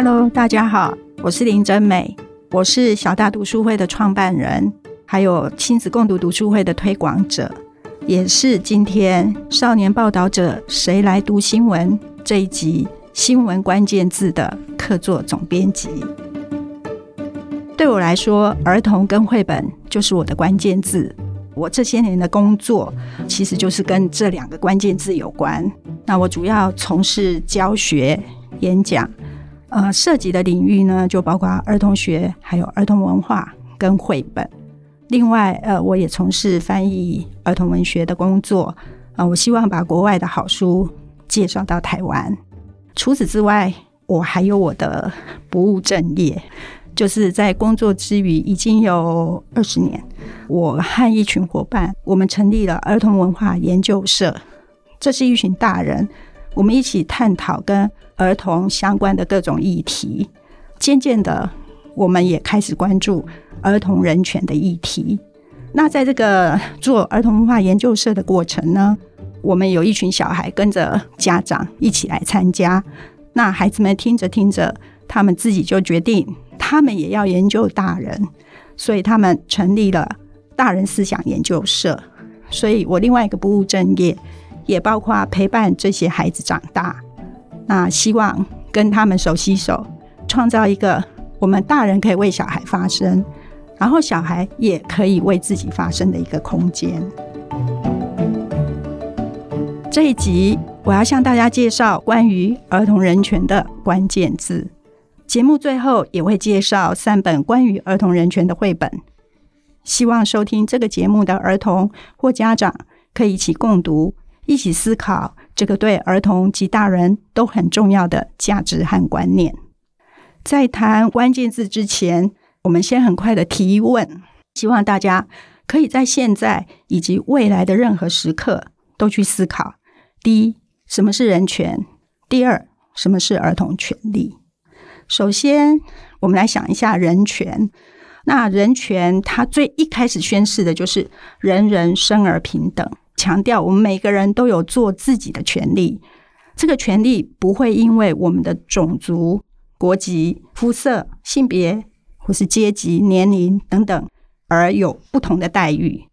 Hello，大家好，我是林真美，我是小大读书会的创办人，还有亲子共读读书会的推广者，也是今天少年报道者谁来读新闻这一集新闻关键字的客座总编辑。对我来说，儿童跟绘本就是我的关键字。我这些年的工作，其实就是跟这两个关键字有关。那我主要从事教学、演讲，呃，涉及的领域呢，就包括儿童学、还有儿童文化跟绘本。另外，呃，我也从事翻译儿童文学的工作。啊、呃，我希望把国外的好书介绍到台湾。除此之外，我还有我的不务正业。就是在工作之余，已经有二十年，我和一群伙伴，我们成立了儿童文化研究社。这是一群大人，我们一起探讨跟儿童相关的各种议题。渐渐的，我们也开始关注儿童人权的议题。那在这个做儿童文化研究社的过程呢，我们有一群小孩跟着家长一起来参加。那孩子们听着听着，他们自己就决定。他们也要研究大人，所以他们成立了大人思想研究社。所以我另外一个不务正业，也包括陪伴这些孩子长大。那希望跟他们手携手，创造一个我们大人可以为小孩发声，然后小孩也可以为自己发声的一个空间。这一集我要向大家介绍关于儿童人权的关键字。节目最后也会介绍三本关于儿童人权的绘本，希望收听这个节目的儿童或家长可以一起共读，一起思考这个对儿童及大人都很重要的价值和观念。在谈关键字之前，我们先很快的提问，希望大家可以在现在以及未来的任何时刻都去思考：第一，什么是人权？第二，什么是儿童权利？首先，我们来想一下人权。那人权，它最一开始宣示的就是人人生而平等，强调我们每个人都有做自己的权利。这个权利不会因为我们的种族、国籍、肤色、性别或是阶级、年龄等等而有不同的待遇。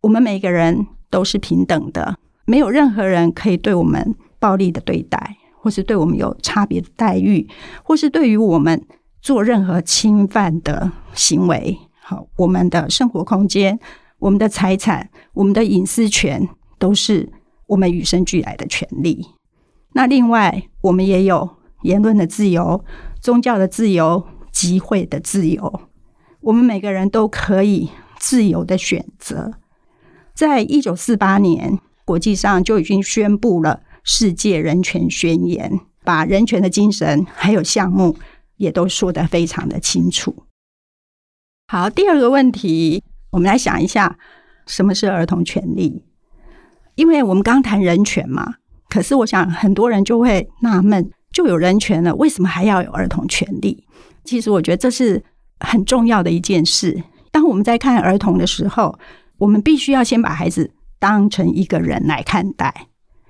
我们每个人都是平等的，没有任何人可以对我们暴力的对待。或是对我们有差别的待遇，或是对于我们做任何侵犯的行为，好，我们的生活空间、我们的财产、我们的隐私权，都是我们与生俱来的权利。那另外，我们也有言论的自由、宗教的自由、集会的自由。我们每个人都可以自由的选择。在一九四八年，国际上就已经宣布了。世界人权宣言把人权的精神还有项目也都说得非常的清楚。好，第二个问题，我们来想一下，什么是儿童权利？因为我们刚谈人权嘛，可是我想很多人就会纳闷，就有人权了，为什么还要有儿童权利？其实我觉得这是很重要的一件事。当我们在看儿童的时候，我们必须要先把孩子当成一个人来看待。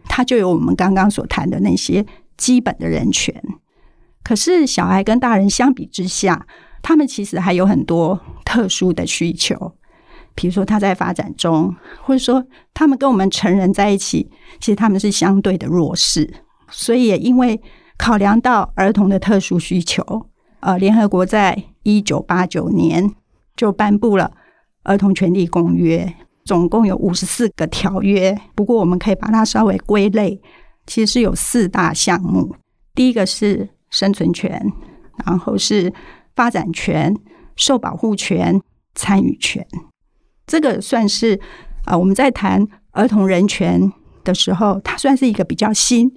他就有我们刚刚所谈的那些基本的人权，可是小孩跟大人相比之下，他们其实还有很多特殊的需求，比如说他在发展中，或者说他们跟我们成人在一起，其实他们是相对的弱势，所以也因为考量到儿童的特殊需求，呃，联合国在一九八九年就颁布了《儿童权利公约》。总共有五十四个条约，不过我们可以把它稍微归类，其实是有四大项目。第一个是生存权，然后是发展权、受保护权、参与权。这个算是啊、我们在谈儿童人权的时候，它算是一个比较新、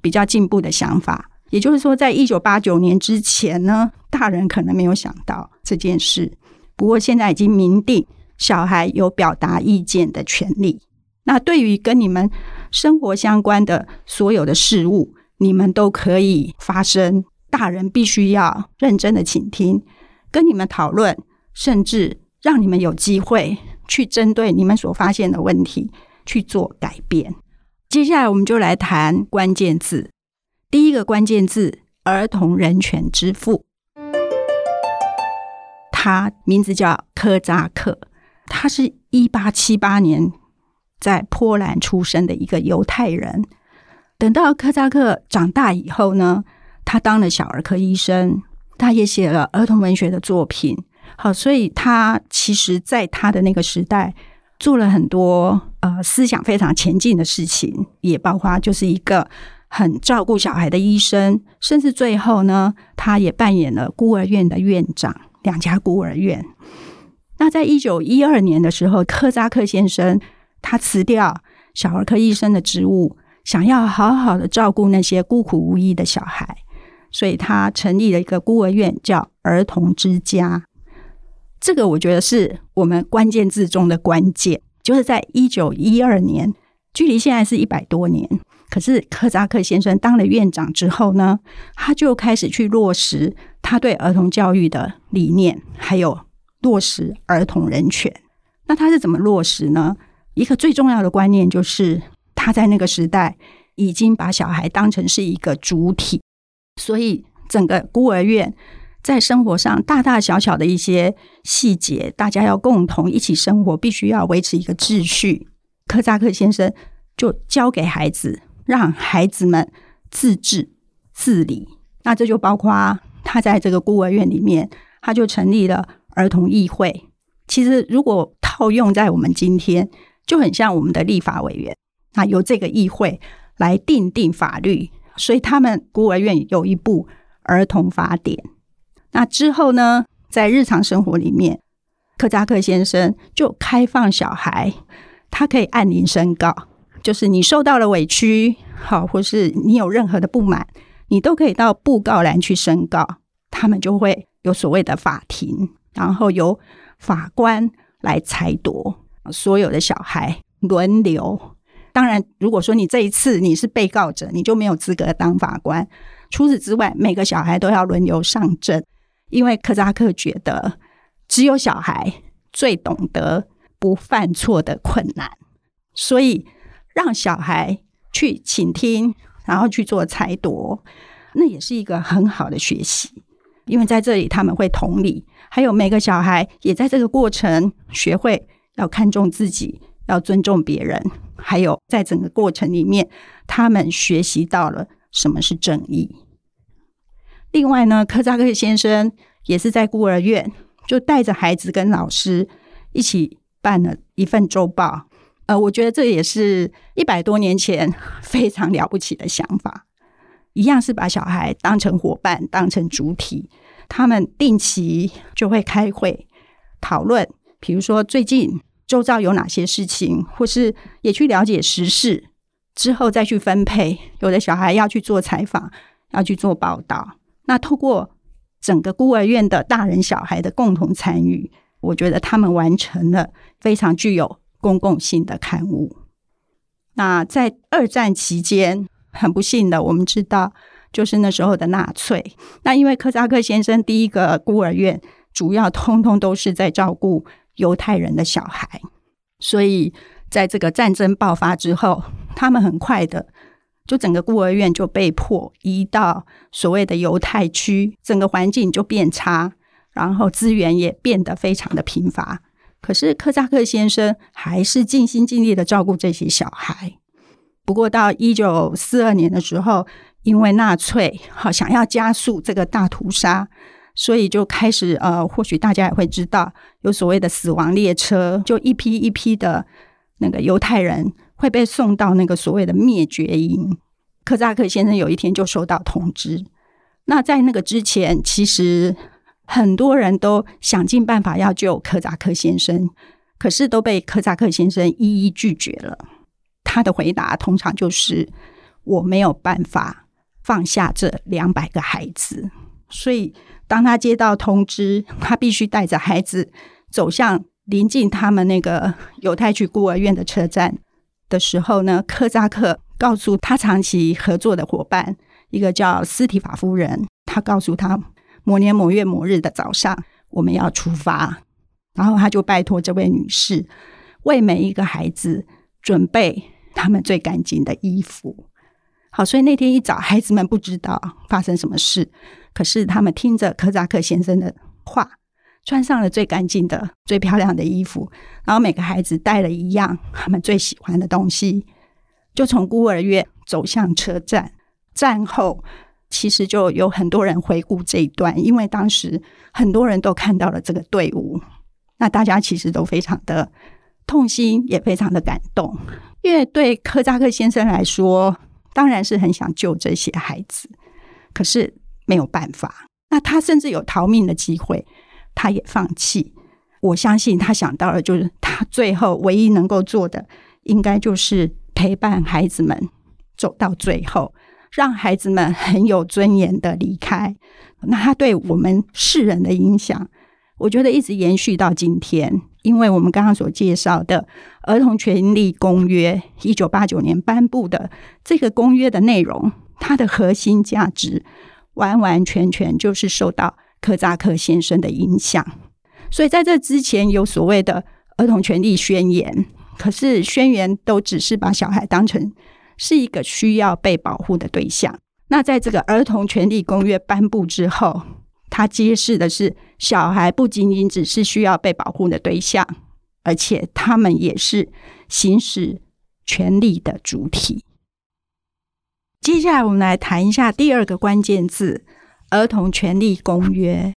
比较进步的想法。也就是说，在一九八九年之前呢，大人可能没有想到这件事，不过现在已经明定。小孩有表达意见的权利。那对于跟你们生活相关的所有的事物，你们都可以发声。大人必须要认真的倾听，跟你们讨论，甚至让你们有机会去针对你们所发现的问题去做改变。接下来，我们就来谈关键字。第一个关键字儿童人权之父。他名字叫科扎克，他是一八七八年在波兰出生的一个犹太人。等到科扎克长大以后呢，他当了小儿科医生，他也写了儿童文学的作品。好，所以他其实在他的那个时代做了很多呃思想非常前进的事情，也包括就是一个很照顾小孩的医生，甚至最后呢，他也扮演了孤儿院的院长，两家孤儿院。那在一九一二年的时候，科扎克先生他辞掉小儿科医生的职务，想要好好的照顾那些孤苦无依的小孩，所以他成立了一个孤儿院，叫儿童之家。这个我觉得是我们关键字中的关键，就是在一九一二年，距离现在是一百多年。可是科扎克先生当了院长之后呢，他就开始去落实他对儿童教育的理念，还有落实儿童人权。那他是怎么落实呢？一个最重要的观念就是他在那个时代已经把小孩当成是一个主体，所以整个孤儿院。在生活上大大小小的一些细节，大家要共同一起生活，必须要维持一个秩序。科扎克先生就教给孩子，让孩子们自治自理。那这就包括他在这个孤儿院里面，他就成立了儿童议会。其实如果套用在我们今天，就很像我们的立法委员，那由这个议会来订定法律。所以他们孤儿院有一部儿童法典。那之后呢，在日常生活里面，克扎克先生就开放小孩，他可以按铃申告，就是你受到了委屈，好，或是你有任何的不满，你都可以到布告栏去申告，他们就会有所谓的法庭，然后由法官来裁夺，所有的小孩轮流。当然，如果说你这一次你是被告者，你就没有资格当法官。除此之外，每个小孩都要轮流上阵。因为科扎克觉得，只有小孩最懂得不犯错的困难，所以让小孩去倾听，然后去做裁夺，那也是一个很好的学习。因为在这里他们会同理，还有每个小孩也在这个过程学会要看重自己，要尊重别人，还有在整个过程里面，他们学习到了什么是正义。另外呢，科扎克先生也是在孤儿院，就带着孩子跟老师一起办了一份周报。呃，我觉得这也是一百多年前非常了不起的想法。一样是把小孩当成伙伴，当成主体。他们定期就会开会讨论，比如说最近周遭有哪些事情，或是也去了解时事，之后再去分配。有的小孩要去做采访，要去做报道。那透过整个孤儿院的大人小孩的共同参与，我觉得他们完成了非常具有公共性的刊物。那在二战期间，很不幸的，我们知道就是那时候的纳粹。那因为科扎克先生第一个孤儿院主要通通都是在照顾犹太人的小孩，所以在这个战争爆发之后，他们很快的。就整个孤儿院就被迫移到所谓的犹太区，整个环境就变差，然后资源也变得非常的贫乏。可是科扎克先生还是尽心尽力的照顾这些小孩。不过到一九四二年的时候，因为纳粹好想要加速这个大屠杀，所以就开始呃，或许大家也会知道，有所谓的死亡列车，就一批一批的那个犹太人。会被送到那个所谓的灭绝营。科扎克先生有一天就收到通知。那在那个之前，其实很多人都想尽办法要救科扎克先生，可是都被科扎克先生一一拒绝了。他的回答通常就是：“我没有办法放下这两百个孩子。”所以，当他接到通知，他必须带着孩子走向临近他们那个犹太区孤儿院的车站。的时候呢，科扎克告诉他长期合作的伙伴，一个叫斯提法夫人，他告诉他某年某月某日的早上我们要出发，然后他就拜托这位女士为每一个孩子准备他们最干净的衣服，好，所以那天一早，孩子们不知道发生什么事，可是他们听着柯扎克先生的话，穿上了最干净的、最漂亮的衣服，然后每个孩子带了一样他们最喜欢的东西，就从孤儿院走向车站。战后，其实就有很多人回顾这一段，因为当时很多人都看到了这个队伍，那大家其实都非常的痛心，也非常的感动。因为对柯扎克先生来说，当然是很想救这些孩子，可是没有办法。那他甚至有逃命的机会，他也放弃。我相信他想到了，就是他最后唯一能够做的，应该就是陪伴孩子们走到最后，让孩子们很有尊严的离开。那他对我们世人的影响，我觉得一直延续到今天。因为我们刚刚所介绍的《儿童权利公约》，一九八九年颁布的这个公约的内容，它的核心价值完完全全就是受到柯扎克先生的影响。所以在这之前有所谓的《儿童权利宣言》，可是宣言都只是把小孩当成是一个需要被保护的对象。那在这个《儿童权利公约》颁布之后，它揭示的是，小孩不仅仅只是需要被保护的对象，而且他们也是行使权利的主体。接下来，我们来谈一下第二个关键字《儿童权利公约》。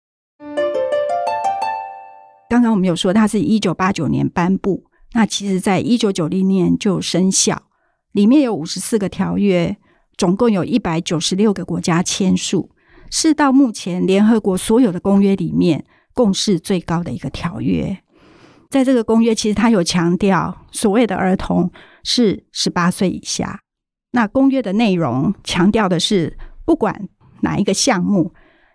刚刚我们有说，它是一九八九年颁布，那其实在一九九零年就生效，里面有五十四个条约，总共有一百九十六个国家签署。是到目前联合国所有的公约里面共识最高的一个条约。在这个公约，其实它有强调，所谓的儿童是十八岁以下。那公约的内容强调的是，不管哪一个项目，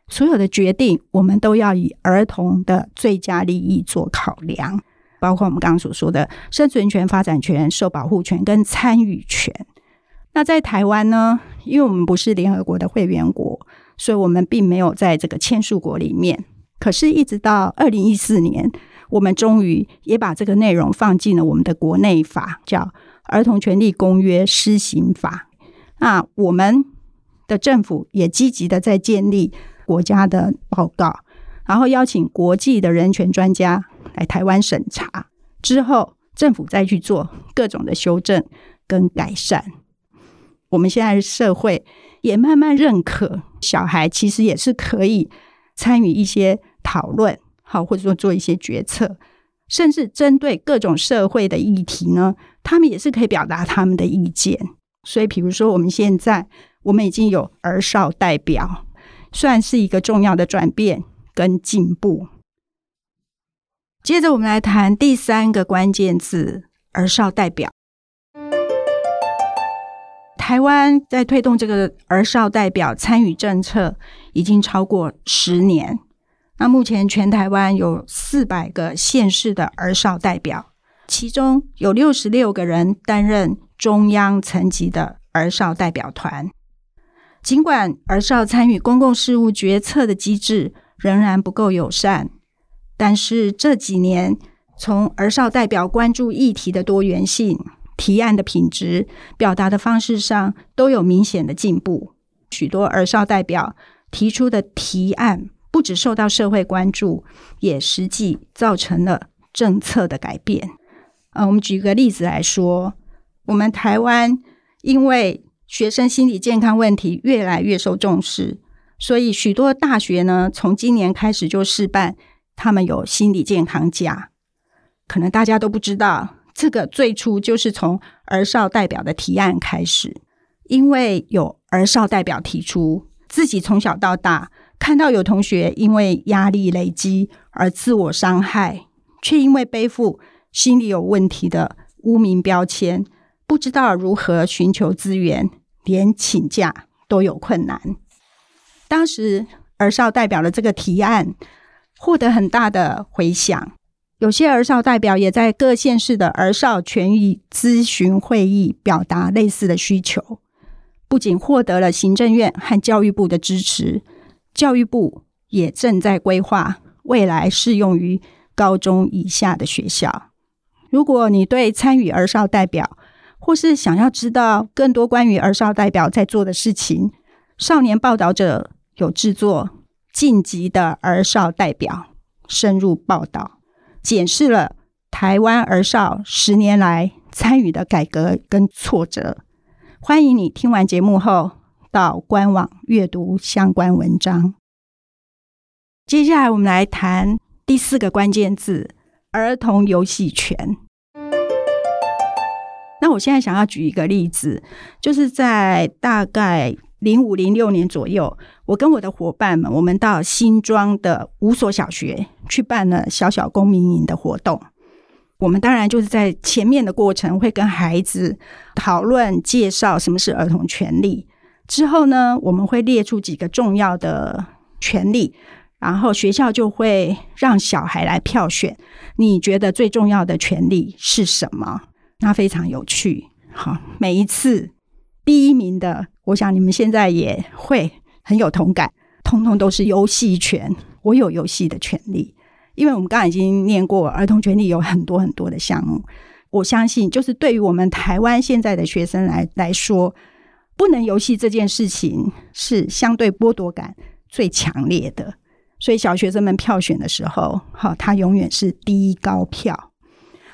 所有的决定，我们都要以儿童的最佳利益做考量，包括我们刚刚所说的生存权、发展权、受保护权跟参与权。那在台湾呢，因为我们不是联合国的会员国。所以我们并没有在这个签署国里面，可是，一直到二零一四年，我们终于也把这个内容放进了我们的国内法，叫《儿童权利公约施行法》。那我们的政府也积极的在建立国家的报告，然后邀请国际的人权专家来台湾审查，之后政府再去做各种的修正跟改善。我们现在社会也慢慢认可，小孩其实也是可以参与一些讨论，好，或者说做一些决策，甚至针对各种社会的议题呢，他们也是可以表达他们的意见。所以，比如说我们现在，我们已经有儿少代表，算是一个重要的转变跟进步。接着，我们来谈第三个关键字：儿少代表。台湾在推动这个儿少代表参与政策已经超过十年。那目前全台湾有四百个县市的儿少代表，其中有六十六个人担任中央层级的儿少代表团。尽管儿少参与公共事务决策的机制仍然不够友善，但是这几年从儿少代表关注议题的多元性。提案的品质、表达的方式上都有明显的进步。许多儿少代表提出的提案，不只受到社会关注，也实际造成了政策的改变。呃，我们举个例子来说，我们台湾因为学生心理健康问题越来越受重视，所以许多大学呢，从今年开始就试办，他们有心理健康假。可能大家都不知道。这个最初就是从儿少代表的提案开始，因为有儿少代表提出，自己从小到大看到有同学因为压力累积而自我伤害，却因为背负心理有问题的污名标签，不知道如何寻求资源，连请假都有困难。当时儿少代表的这个提案获得很大的回响。有些儿少代表也在各县市的儿少权益咨询会议表达类似的需求，不仅获得了行政院和教育部的支持，教育部也正在规划未来适用于高中以下的学校。如果你对参与儿少代表或是想要知道更多关于儿少代表在做的事情，少年报道者有制作《晋级的儿少代表》，深入报道，检视了台湾儿少十年来参与的改革跟挫折。欢迎你听完节目后到官网阅读相关文章。接下来，我们来谈第四个关键字：儿童游戏权。那我现在想要举一个例子，就是在大概零五零六年左右，我跟我的伙伴们，我们到新庄的五所小学去办了小小公民营的活动。我们当然就是在前面的过程会跟孩子讨论介绍什么是儿童权利，之后呢，我们会列出几个重要的权利，然后学校就会让小孩来票选，你觉得最重要的权利是什么？那非常有趣，好，每一次第一名的，我想你们现在也会很有同感，通通都是游戏权。我有游戏的权利，因为我们刚刚已经念过儿童权利有很多很多的项目。我相信，就是对于我们台湾现在的学生来来说，不能游戏这件事情是相对剥夺感最强烈的。所以小学生们票选的时候，好，他永远是第一高票。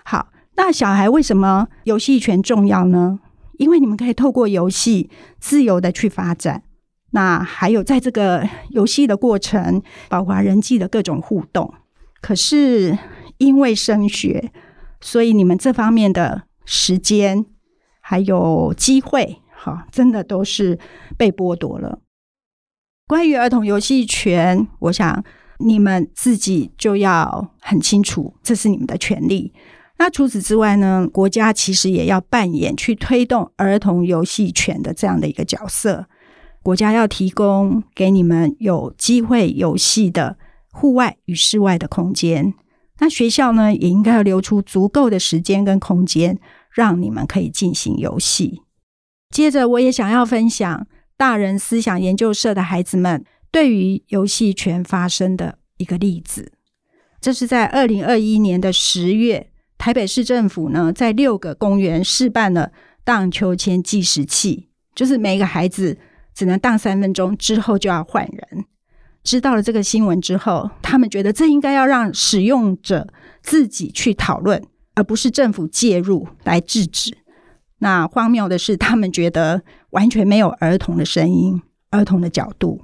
好。那小孩为什么游戏权重要呢？因为你们可以透过游戏自由的去发展。那还有在这个游戏的过程，包括人际的各种互动。可是因为升学，所以你们这方面的时间还有机会，哈，真的都是被剥夺了。关于儿童游戏权，我想你们自己就要很清楚，这是你们的权利。那除此之外呢，国家其实也要扮演去推动儿童游戏权的这样的一个角色。国家要提供给你们有机会游戏的户外与室外的空间。那学校呢，也应该要留出足够的时间跟空间，让你们可以进行游戏。接着，我也想要分享大人思想研究社的孩子们对于游戏权发生的一个例子。这是在二零二一年的十月。台北市政府呢，在六个公园试办了荡秋千计时器，就是每个孩子只能荡三分钟，之后就要换人。知道了这个新闻之后，他们觉得这应该要让使用者自己去讨论，而不是政府介入来制止。那荒谬的是，他们觉得完全没有儿童的声音、儿童的角度。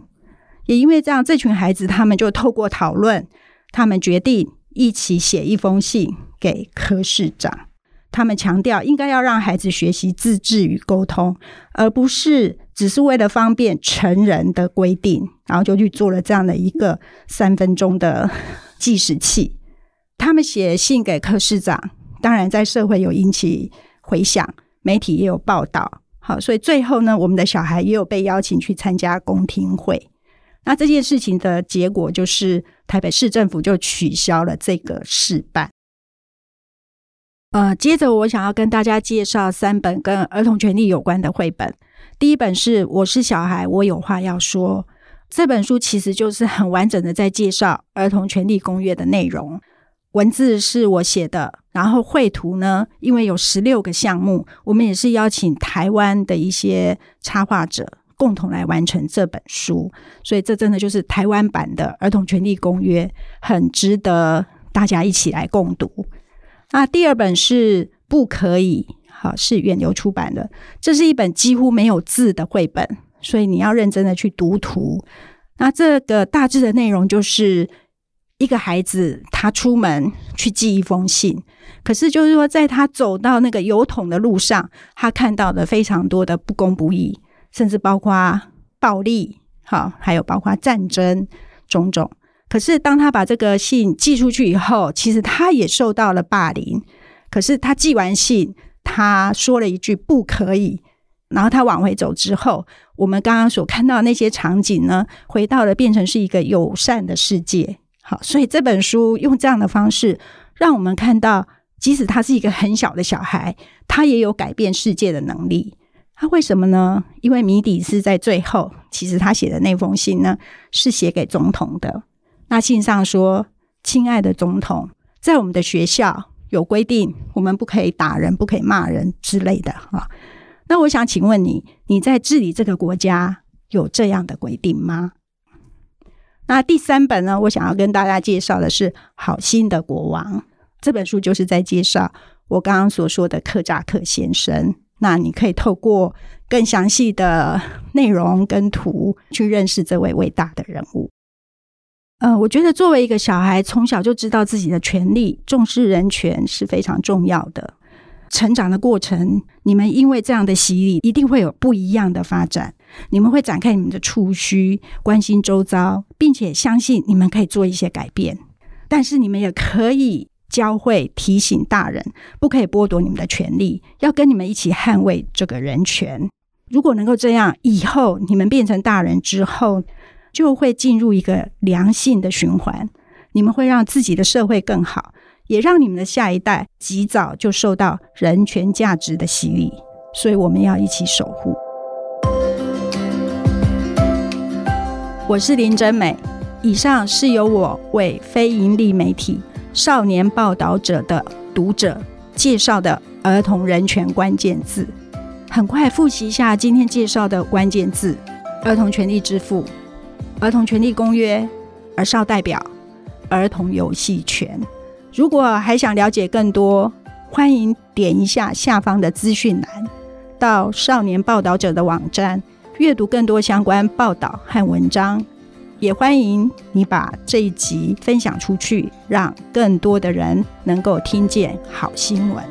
也因为这样，这群孩子他们就透过讨论，他们决定一起写一封信。给柯市长，他们强调应该要让孩子学习自治与沟通，而不是只是为了方便成人的规定，然后就去做了这样的一个三分钟的计时器。他们写信给柯市长，当然在社会有引起回响，媒体也有报道。好，所以最后呢，我们的小孩也有被邀请去参加公听会。那这件事情的结果就是，台北市政府就取消了这个试办。呃，接着我想要跟大家介绍三本跟儿童权利有关的绘本。第一本是《我是小孩，我有话要说》。这本书其实就是很完整的在介绍儿童权利公约的内容，文字是我写的，然后绘图呢，因为有十六个项目，我们也是邀请台湾的一些插画者共同来完成这本书，所以这真的就是台湾版的儿童权利公约，很值得大家一起来共读。那第二本是不可以，好，是远流出版的。这是一本几乎没有字的绘本，所以你要认真的去读图。那这个大致的内容就是一个孩子他出门去寄一封信，可是就是说在他走到那个邮筒的路上，他看到了非常多的不公不义，甚至包括暴力，好，还有包括战争种种。可是，当他把这个信寄出去以后，其实他也受到了霸凌。可是他寄完信，他说了一句“不可以”，然后他往回走之后，我们刚刚所看到那些场景呢，回到了变成是一个友善的世界。好，所以这本书用这样的方式，让我们看到，即使他是一个很小的小孩，他也有改变世界的能力。他为什么呢？因为谜底是在最后，其实他写的那封信呢，是写给总统的。那信上说：“亲爱的总统，在我们的学校，有规定，我们不可以打人，不可以骂人之类的啊。那我想请问你，你在治理这个国家有这样的规定吗？那第三本呢，我想要跟大家介绍的是《好心的国王》这本书，就是在介绍我刚刚所说的克扎克先生。那你可以透过更详细的内容跟图去认识这位伟大的人物。呃，我觉得作为一个小孩，从小就知道自己的权利，重视人权是非常重要的。成长的过程，你们因为这样的洗礼，一定会有不一样的发展。你们会展开你们的触须，关心周遭，并且相信你们可以做一些改变。但是你们也可以教会、提醒大人，不可以剥夺你们的权利，要跟你们一起捍卫这个人权。如果能够这样，以后你们变成大人之后，就会进入一个良性的循环。你们会让自己的社会更好。也让你们的下一代及早就受到人权价值的洗礼，所以我们要一起守护。我是林真美，以上是由我为非营利媒体少年报道者的读者介绍的儿童人权关键字。很快复习一下今天介绍的关键字：儿童权利之父、儿童权利公约、儿少代表、儿童游戏权。如果还想了解更多，欢迎点一下下方的资讯栏，到少年报道者的网站阅读更多相关报道和文章。也欢迎你把这一集分享出去，让更多的人能够听见好新闻。